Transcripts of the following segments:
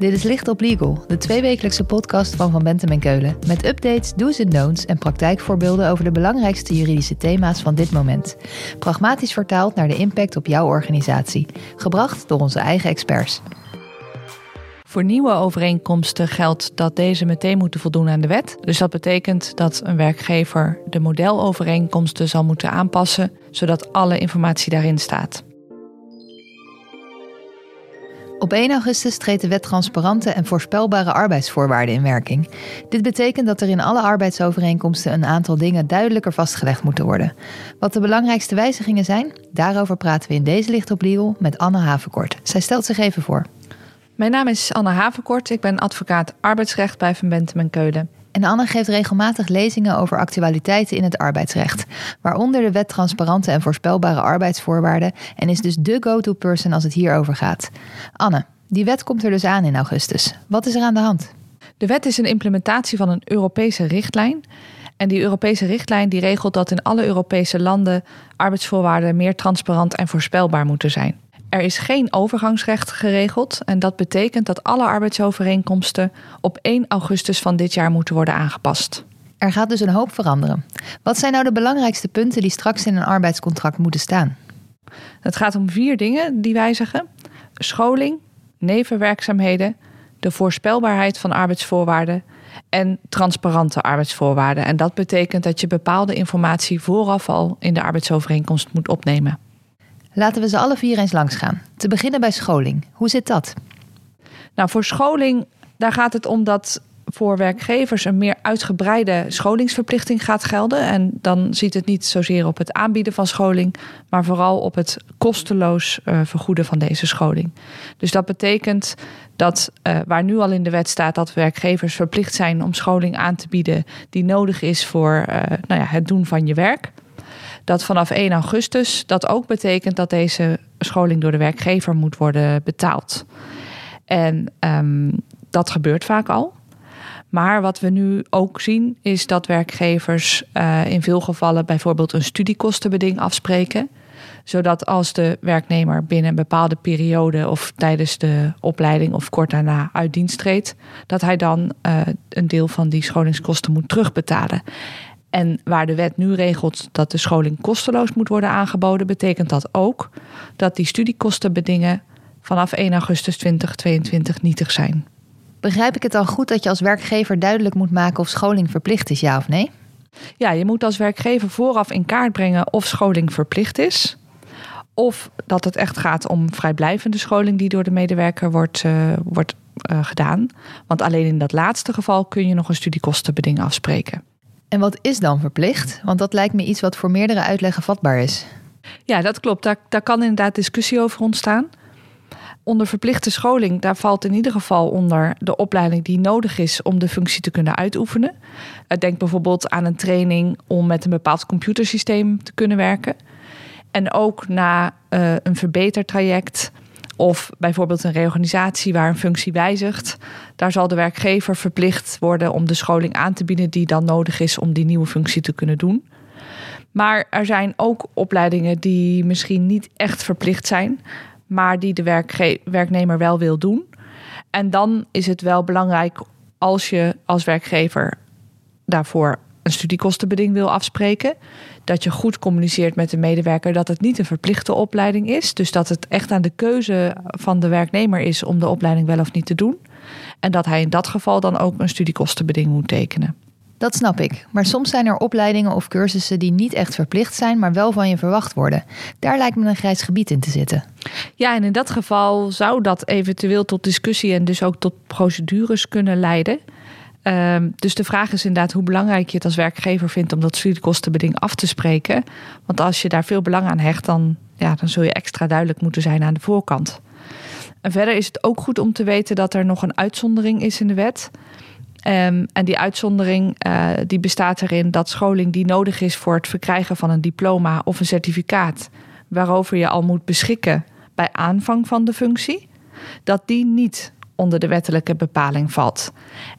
Dit is Licht op Legal, de tweewekelijkse podcast van Van Bentem en Keulen. Met updates, do's en don'ts en praktijkvoorbeelden over de belangrijkste juridische thema's van dit moment. Pragmatisch vertaald naar de impact op jouw organisatie. Gebracht door onze eigen experts. Voor nieuwe overeenkomsten geldt dat deze meteen moeten voldoen aan de wet. Dus dat betekent dat een werkgever de modelovereenkomsten zal moeten aanpassen, zodat alle informatie daarin staat. Op 1 augustus treedt de wet transparante en voorspelbare arbeidsvoorwaarden in werking. Dit betekent dat er in alle arbeidsovereenkomsten een aantal dingen duidelijker vastgelegd moeten worden. Wat de belangrijkste wijzigingen zijn, daarover praten we in deze Licht op met Anne Havenkort. Zij stelt zich even voor. Mijn naam is Anne Havenkort. Ik ben advocaat arbeidsrecht bij Van Bentem en Keulen. En Anne geeft regelmatig lezingen over actualiteiten in het arbeidsrecht, waaronder de wet transparante en voorspelbare arbeidsvoorwaarden en is dus de go-to person als het hierover gaat. Anne, die wet komt er dus aan in augustus. Wat is er aan de hand? De wet is een implementatie van een Europese richtlijn. En die Europese richtlijn die regelt dat in alle Europese landen arbeidsvoorwaarden meer transparant en voorspelbaar moeten zijn. Er is geen overgangsrecht geregeld en dat betekent dat alle arbeidsovereenkomsten op 1 augustus van dit jaar moeten worden aangepast. Er gaat dus een hoop veranderen. Wat zijn nou de belangrijkste punten die straks in een arbeidscontract moeten staan? Het gaat om vier dingen die wijzigen: scholing, nevenwerkzaamheden, de voorspelbaarheid van arbeidsvoorwaarden en transparante arbeidsvoorwaarden. En dat betekent dat je bepaalde informatie vooraf al in de arbeidsovereenkomst moet opnemen. Laten we ze alle vier eens langsgaan. Te beginnen bij scholing. Hoe zit dat? Nou, voor scholing, daar gaat het om dat voor werkgevers een meer uitgebreide scholingsverplichting gaat gelden. En dan ziet het niet zozeer op het aanbieden van scholing, maar vooral op het kosteloos uh, vergoeden van deze scholing. Dus dat betekent dat uh, waar nu al in de wet staat dat werkgevers verplicht zijn om scholing aan te bieden die nodig is voor uh, nou ja, het doen van je werk dat vanaf 1 augustus dat ook betekent dat deze scholing door de werkgever moet worden betaald. En um, dat gebeurt vaak al. Maar wat we nu ook zien is dat werkgevers uh, in veel gevallen bijvoorbeeld een studiekostenbeding afspreken. Zodat als de werknemer binnen een bepaalde periode of tijdens de opleiding of kort daarna uit dienst treedt, dat hij dan uh, een deel van die scholingskosten moet terugbetalen. En waar de wet nu regelt dat de scholing kosteloos moet worden aangeboden, betekent dat ook dat die studiekostenbedingen vanaf 1 augustus 2022 nietig zijn. Begrijp ik het al goed dat je als werkgever duidelijk moet maken of scholing verplicht is, ja of nee? Ja, je moet als werkgever vooraf in kaart brengen of scholing verplicht is. Of dat het echt gaat om vrijblijvende scholing die door de medewerker wordt, uh, wordt uh, gedaan. Want alleen in dat laatste geval kun je nog een studiekostenbeding afspreken. En wat is dan verplicht? Want dat lijkt me iets wat voor meerdere uitleggen vatbaar is. Ja, dat klopt. Daar, daar kan inderdaad discussie over ontstaan. Onder verplichte scholing, daar valt in ieder geval onder de opleiding die nodig is om de functie te kunnen uitoefenen. Denk bijvoorbeeld aan een training om met een bepaald computersysteem te kunnen werken. En ook na uh, een verbetertraject of bijvoorbeeld een reorganisatie waar een functie wijzigt. Daar zal de werkgever verplicht worden om de scholing aan te bieden die dan nodig is om die nieuwe functie te kunnen doen. Maar er zijn ook opleidingen die misschien niet echt verplicht zijn, maar die de werknemer wel wil doen. En dan is het wel belangrijk als je als werkgever daarvoor een studiekostenbeding wil afspreken, dat je goed communiceert met de medewerker dat het niet een verplichte opleiding is. Dus dat het echt aan de keuze van de werknemer is om de opleiding wel of niet te doen. En dat hij in dat geval dan ook een studiekostenbeding moet tekenen. Dat snap ik. Maar soms zijn er opleidingen of cursussen die niet echt verplicht zijn, maar wel van je verwacht worden. Daar lijkt me een grijs gebied in te zitten. Ja, en in dat geval zou dat eventueel tot discussie en dus ook tot procedures kunnen leiden. Um, dus de vraag is inderdaad hoe belangrijk je het als werkgever vindt om dat studiekostenbeding af te spreken. Want als je daar veel belang aan hecht, dan, ja, dan zul je extra duidelijk moeten zijn aan de voorkant. En verder is het ook goed om te weten dat er nog een uitzondering is in de wet. Um, en die uitzondering uh, die bestaat erin dat scholing die nodig is voor het verkrijgen van een diploma of een certificaat, waarover je al moet beschikken bij aanvang van de functie, dat die niet onder de wettelijke bepaling valt.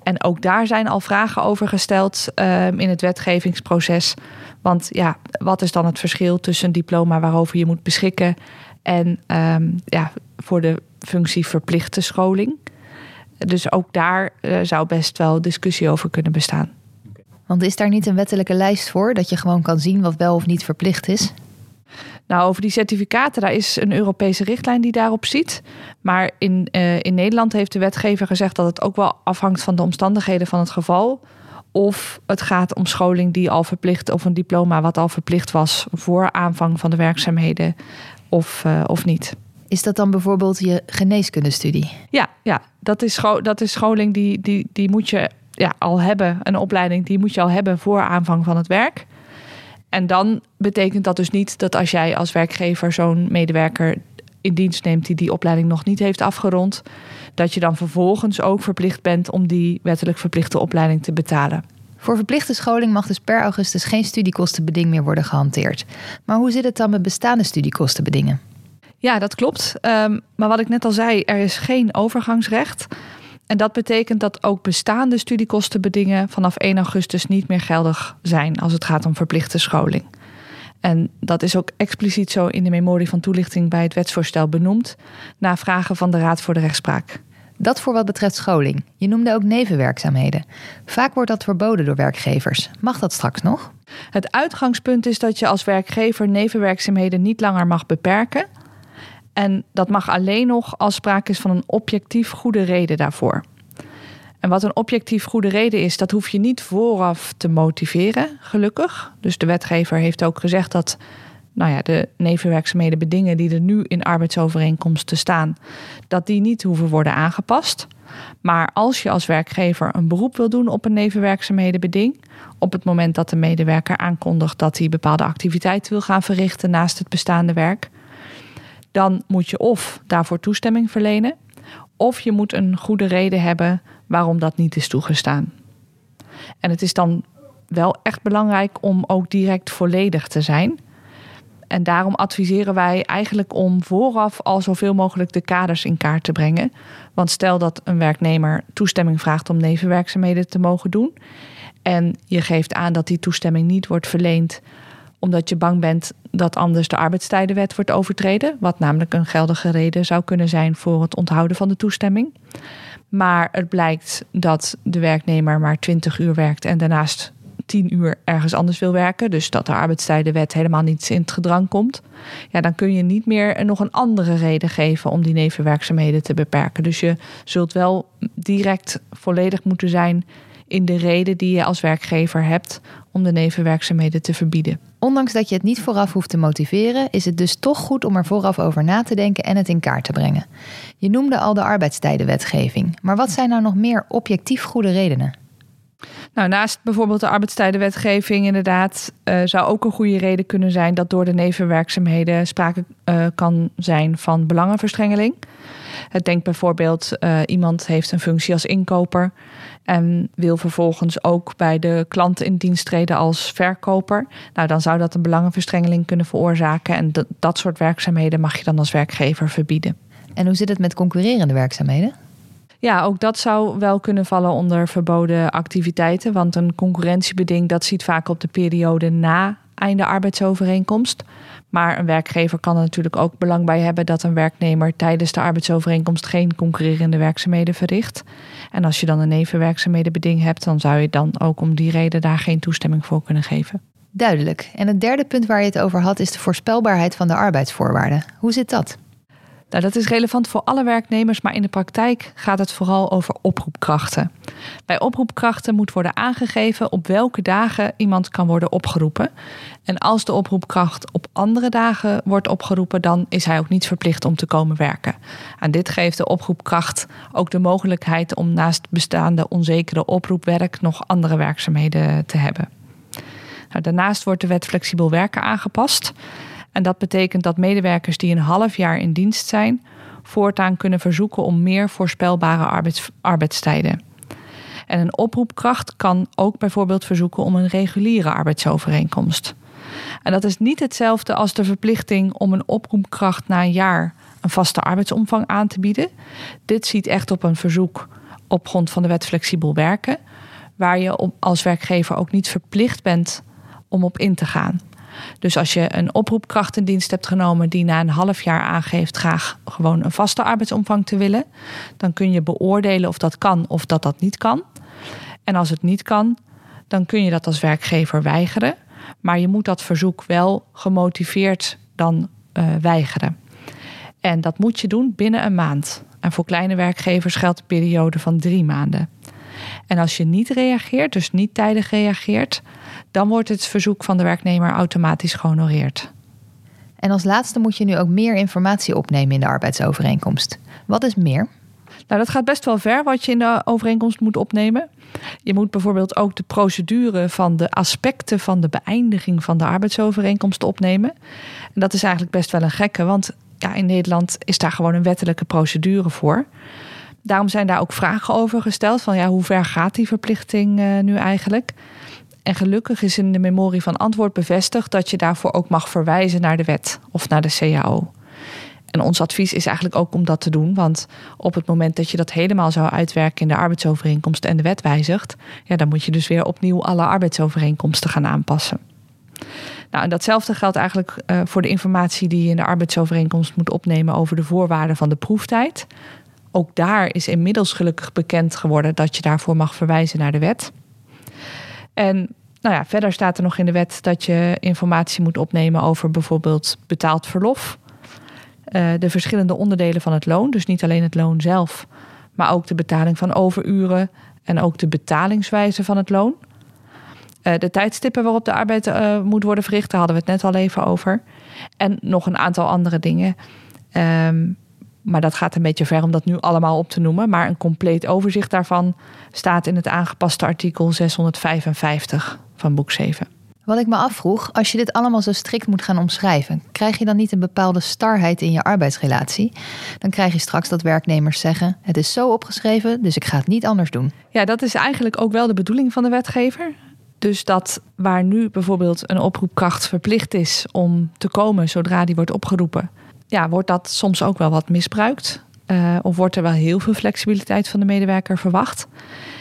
En ook daar zijn al vragen over gesteld um, in het wetgevingsproces. Want ja, wat is dan het verschil tussen een diploma waarover je moet beschikken en um, ja, voor de functie verplichte scholing? Dus ook daar uh, zou best wel discussie over kunnen bestaan. Want is daar niet een wettelijke lijst voor dat je gewoon kan zien wat wel of niet verplicht is? Nou, over die certificaten, daar is een Europese richtlijn die daarop ziet. Maar in, uh, in Nederland heeft de wetgever gezegd dat het ook wel afhangt van de omstandigheden van het geval. Of het gaat om scholing die al verplicht, of een diploma wat al verplicht was voor aanvang van de werkzaamheden, of, uh, of niet. Is dat dan bijvoorbeeld je geneeskundestudie? Ja, ja dat, is dat is scholing die, die, die moet je ja, al hebben. Een opleiding die moet je al hebben voor aanvang van het werk. En dan betekent dat dus niet dat als jij als werkgever zo'n medewerker in dienst neemt die die opleiding nog niet heeft afgerond, dat je dan vervolgens ook verplicht bent om die wettelijk verplichte opleiding te betalen. Voor verplichte scholing mag dus per augustus geen studiekostenbeding meer worden gehanteerd. Maar hoe zit het dan met bestaande studiekostenbedingen? Ja, dat klopt. Um, maar wat ik net al zei, er is geen overgangsrecht. En dat betekent dat ook bestaande studiekostenbedingen vanaf 1 augustus niet meer geldig zijn als het gaat om verplichte scholing. En dat is ook expliciet zo in de memorie van toelichting bij het wetsvoorstel benoemd, na vragen van de Raad voor de Rechtspraak. Dat voor wat betreft scholing. Je noemde ook nevenwerkzaamheden. Vaak wordt dat verboden door werkgevers. Mag dat straks nog? Het uitgangspunt is dat je als werkgever nevenwerkzaamheden niet langer mag beperken en dat mag alleen nog als sprake is van een objectief goede reden daarvoor. En wat een objectief goede reden is, dat hoef je niet vooraf te motiveren, gelukkig. Dus de wetgever heeft ook gezegd dat nou ja, de nevenwerkzaamheden bedingen die er nu in arbeidsovereenkomsten staan, dat die niet hoeven worden aangepast. Maar als je als werkgever een beroep wil doen op een nevenwerkzaamhedenbeding, op het moment dat de medewerker aankondigt dat hij bepaalde activiteiten wil gaan verrichten naast het bestaande werk, dan moet je of daarvoor toestemming verlenen, of je moet een goede reden hebben waarom dat niet is toegestaan. En het is dan wel echt belangrijk om ook direct volledig te zijn. En daarom adviseren wij eigenlijk om vooraf al zoveel mogelijk de kaders in kaart te brengen. Want stel dat een werknemer toestemming vraagt om nevenwerkzaamheden te mogen doen. En je geeft aan dat die toestemming niet wordt verleend omdat je bang bent dat anders de arbeidstijdenwet wordt overtreden, wat namelijk een geldige reden zou kunnen zijn voor het onthouden van de toestemming. Maar het blijkt dat de werknemer maar 20 uur werkt en daarnaast 10 uur ergens anders wil werken, dus dat de arbeidstijdenwet helemaal niet in het gedrang komt, ja, dan kun je niet meer nog een andere reden geven om die nevenwerkzaamheden te beperken. Dus je zult wel direct volledig moeten zijn in de reden die je als werkgever hebt om de nevenwerkzaamheden te verbieden. Ondanks dat je het niet vooraf hoeft te motiveren, is het dus toch goed om er vooraf over na te denken en het in kaart te brengen. Je noemde al de arbeidstijdenwetgeving, maar wat zijn nou nog meer objectief goede redenen? Nou, naast bijvoorbeeld de arbeidstijdenwetgeving, inderdaad, uh, zou ook een goede reden kunnen zijn dat door de nevenwerkzaamheden sprake uh, kan zijn van belangenverstrengeling. Het denkt bijvoorbeeld, uh, iemand heeft een functie als inkoper en wil vervolgens ook bij de klant in dienst treden als verkoper. Nou, dan zou dat een belangenverstrengeling kunnen veroorzaken. En dat, dat soort werkzaamheden mag je dan als werkgever verbieden. En hoe zit het met concurrerende werkzaamheden? Ja, ook dat zou wel kunnen vallen onder verboden activiteiten. Want een concurrentiebeding dat ziet vaak op de periode na einde arbeidsovereenkomst. Maar een werkgever kan er natuurlijk ook belang bij hebben dat een werknemer tijdens de arbeidsovereenkomst geen concurrerende werkzaamheden verricht. En als je dan een nevenwerkzaamhedenbeding hebt, dan zou je dan ook om die reden daar geen toestemming voor kunnen geven. Duidelijk. En het derde punt waar je het over had is de voorspelbaarheid van de arbeidsvoorwaarden. Hoe zit dat? Nou, dat is relevant voor alle werknemers, maar in de praktijk gaat het vooral over oproepkrachten. Bij oproepkrachten moet worden aangegeven op welke dagen iemand kan worden opgeroepen. En als de oproepkracht op andere dagen wordt opgeroepen, dan is hij ook niet verplicht om te komen werken. En dit geeft de oproepkracht ook de mogelijkheid om naast bestaande onzekere oproepwerk nog andere werkzaamheden te hebben. Nou, daarnaast wordt de wet flexibel werken aangepast. En dat betekent dat medewerkers die een half jaar in dienst zijn, voortaan kunnen verzoeken om meer voorspelbare arbeids, arbeidstijden. En een oproepkracht kan ook bijvoorbeeld verzoeken om een reguliere arbeidsovereenkomst. En dat is niet hetzelfde als de verplichting om een oproepkracht na een jaar een vaste arbeidsomvang aan te bieden. Dit ziet echt op een verzoek op grond van de wet flexibel werken, waar je als werkgever ook niet verplicht bent om op in te gaan. Dus als je een oproepkracht in dienst hebt genomen die na een half jaar aangeeft graag gewoon een vaste arbeidsomvang te willen, dan kun je beoordelen of dat kan of dat dat niet kan. En als het niet kan, dan kun je dat als werkgever weigeren. Maar je moet dat verzoek wel gemotiveerd dan uh, weigeren. En dat moet je doen binnen een maand. En voor kleine werkgevers geldt een periode van drie maanden. En als je niet reageert, dus niet tijdig reageert, dan wordt het verzoek van de werknemer automatisch gehonoreerd. En als laatste moet je nu ook meer informatie opnemen in de arbeidsovereenkomst. Wat is meer? Nou, dat gaat best wel ver wat je in de overeenkomst moet opnemen. Je moet bijvoorbeeld ook de procedure van de aspecten van de beëindiging van de arbeidsovereenkomst opnemen. En dat is eigenlijk best wel een gekke, want ja, in Nederland is daar gewoon een wettelijke procedure voor. Daarom zijn daar ook vragen over gesteld van ja, hoe ver gaat die verplichting uh, nu eigenlijk? En gelukkig is in de memorie van antwoord bevestigd dat je daarvoor ook mag verwijzen naar de wet of naar de CAO. En ons advies is eigenlijk ook om dat te doen. Want op het moment dat je dat helemaal zou uitwerken in de arbeidsovereenkomst en de wet wijzigt, ja, dan moet je dus weer opnieuw alle arbeidsovereenkomsten gaan aanpassen. Nou, en datzelfde geldt eigenlijk uh, voor de informatie die je in de arbeidsovereenkomst moet opnemen over de voorwaarden van de proeftijd. Ook daar is inmiddels gelukkig bekend geworden dat je daarvoor mag verwijzen naar de wet. En nou ja, verder staat er nog in de wet dat je informatie moet opnemen over bijvoorbeeld betaald verlof. Uh, de verschillende onderdelen van het loon, dus niet alleen het loon zelf, maar ook de betaling van overuren en ook de betalingswijze van het loon. Uh, de tijdstippen waarop de arbeid uh, moet worden verricht, daar hadden we het net al even over. En nog een aantal andere dingen. Um, maar dat gaat een beetje ver om dat nu allemaal op te noemen. Maar een compleet overzicht daarvan staat in het aangepaste artikel 655 van boek 7. Wat ik me afvroeg, als je dit allemaal zo strikt moet gaan omschrijven, krijg je dan niet een bepaalde starheid in je arbeidsrelatie? Dan krijg je straks dat werknemers zeggen: Het is zo opgeschreven, dus ik ga het niet anders doen. Ja, dat is eigenlijk ook wel de bedoeling van de wetgever. Dus dat waar nu bijvoorbeeld een oproepkracht verplicht is om te komen zodra die wordt opgeroepen, ja, wordt dat soms ook wel wat misbruikt. Uh, of wordt er wel heel veel flexibiliteit van de medewerker verwacht?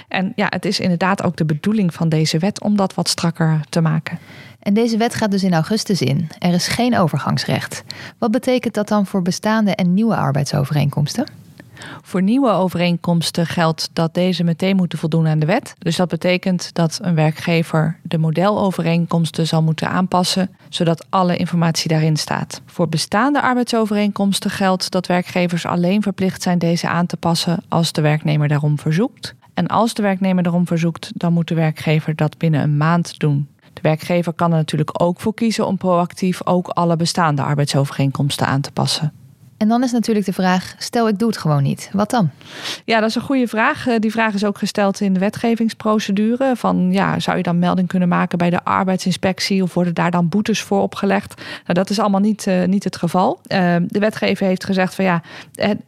En ja, het is inderdaad ook de bedoeling van deze wet om dat wat strakker te maken. En deze wet gaat dus in augustus in. Er is geen overgangsrecht. Wat betekent dat dan voor bestaande en nieuwe arbeidsovereenkomsten? Voor nieuwe overeenkomsten geldt dat deze meteen moeten voldoen aan de wet. Dus dat betekent dat een werkgever de modelovereenkomsten zal moeten aanpassen, zodat alle informatie daarin staat. Voor bestaande arbeidsovereenkomsten geldt dat werkgevers alleen verplicht zijn deze aan te passen als de werknemer daarom verzoekt. En als de werknemer daarom verzoekt, dan moet de werkgever dat binnen een maand doen. De werkgever kan er natuurlijk ook voor kiezen om proactief ook alle bestaande arbeidsovereenkomsten aan te passen. En dan is natuurlijk de vraag: stel ik doe het gewoon niet, wat dan? Ja, dat is een goede vraag. Eh, die vraag is ook gesteld in de wetgevingsprocedure. Van ja, zou je dan melding kunnen maken bij de arbeidsinspectie of worden daar dan boetes voor opgelegd? Nou, dat is allemaal niet, uh, niet het geval. Uh, de wetgever heeft gezegd van ja,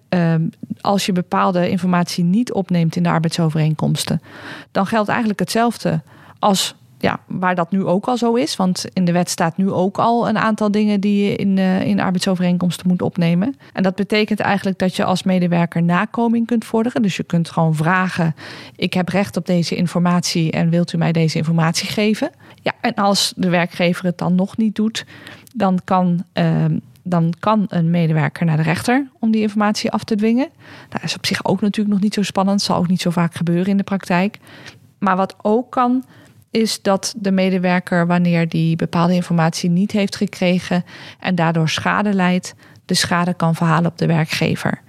ehm, als je bepaalde informatie niet opneemt in de arbeidsovereenkomsten, dan geldt eigenlijk hetzelfde als ja, waar dat nu ook al zo is. Want in de wet staat nu ook al een aantal dingen die je in, uh, in arbeidsovereenkomsten moet opnemen. En dat betekent eigenlijk dat je als medewerker nakoming kunt vorderen. Dus je kunt gewoon vragen: ik heb recht op deze informatie en wilt u mij deze informatie geven? Ja, en als de werkgever het dan nog niet doet, dan kan. Uh, dan kan een medewerker naar de rechter om die informatie af te dwingen. Dat is op zich ook natuurlijk nog niet zo spannend, zal ook niet zo vaak gebeuren in de praktijk. Maar wat ook kan, is dat de medewerker, wanneer die bepaalde informatie niet heeft gekregen en daardoor schade leidt, de schade kan verhalen op de werkgever.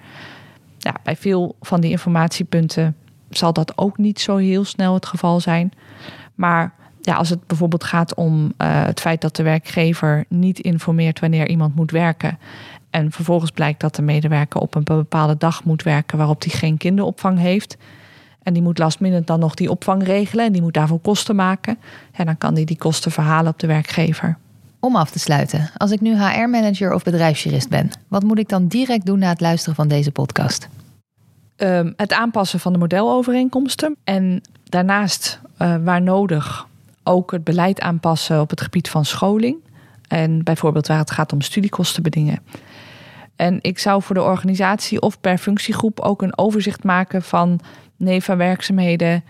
Bij veel van die informatiepunten zal dat ook niet zo heel snel het geval zijn. Maar ja, als het bijvoorbeeld gaat om uh, het feit dat de werkgever niet informeert wanneer iemand moet werken. En vervolgens blijkt dat de medewerker op een bepaalde dag moet werken waarop hij geen kinderopvang heeft en die moet last minute dan nog die opvang regelen en die moet daarvoor kosten maken. En dan kan die die kosten verhalen op de werkgever. Om af te sluiten, als ik nu HR-manager of bedrijfsjurist ben, wat moet ik dan direct doen na het luisteren van deze podcast? Um, het aanpassen van de modelovereenkomsten. En daarnaast, uh, waar nodig, ook het beleid aanpassen op het gebied van scholing. En bijvoorbeeld waar het gaat om studiekostenbedingen. En ik zou voor de organisatie of per functiegroep ook een overzicht maken van NEVA-werkzaamheden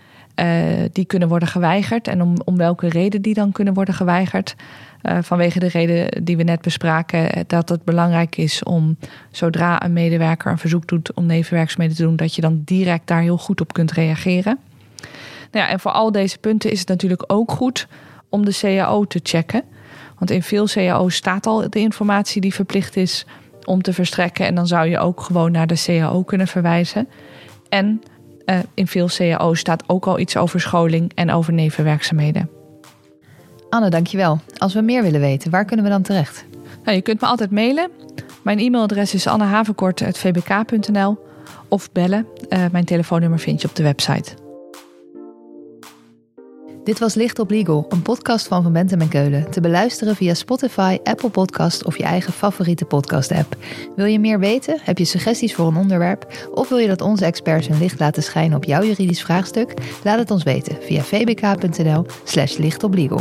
die kunnen worden geweigerd. En om, om welke reden die dan kunnen worden geweigerd. Uh, vanwege de reden die we net bespraken, dat het belangrijk is om zodra een medewerker een verzoek doet om nevenwerkzaamheden te doen, dat je dan direct daar heel goed op kunt reageren. Nou ja, en voor al deze punten is het natuurlijk ook goed om de CAO te checken. Want in veel CAO's staat al de informatie die verplicht is om te verstrekken. En dan zou je ook gewoon naar de CAO kunnen verwijzen. En uh, in veel CAO's staat ook al iets over scholing en over nevenwerkzaamheden. Anne, dankjewel. Als we meer willen weten, waar kunnen we dan terecht? Nou, je kunt me altijd mailen. Mijn e-mailadres is annehavenkort.vbk.nl of bellen. Uh, mijn telefoonnummer vind je op de website. Dit was Licht op Legal, een podcast van Van Bentem en Keulen. Te beluisteren via Spotify, Apple Podcast of je eigen favoriete podcast-app. Wil je meer weten? Heb je suggesties voor een onderwerp? Of wil je dat onze experts hun licht laten schijnen op jouw juridisch vraagstuk? Laat het ons weten via vbk.nl slash lichtoplegal.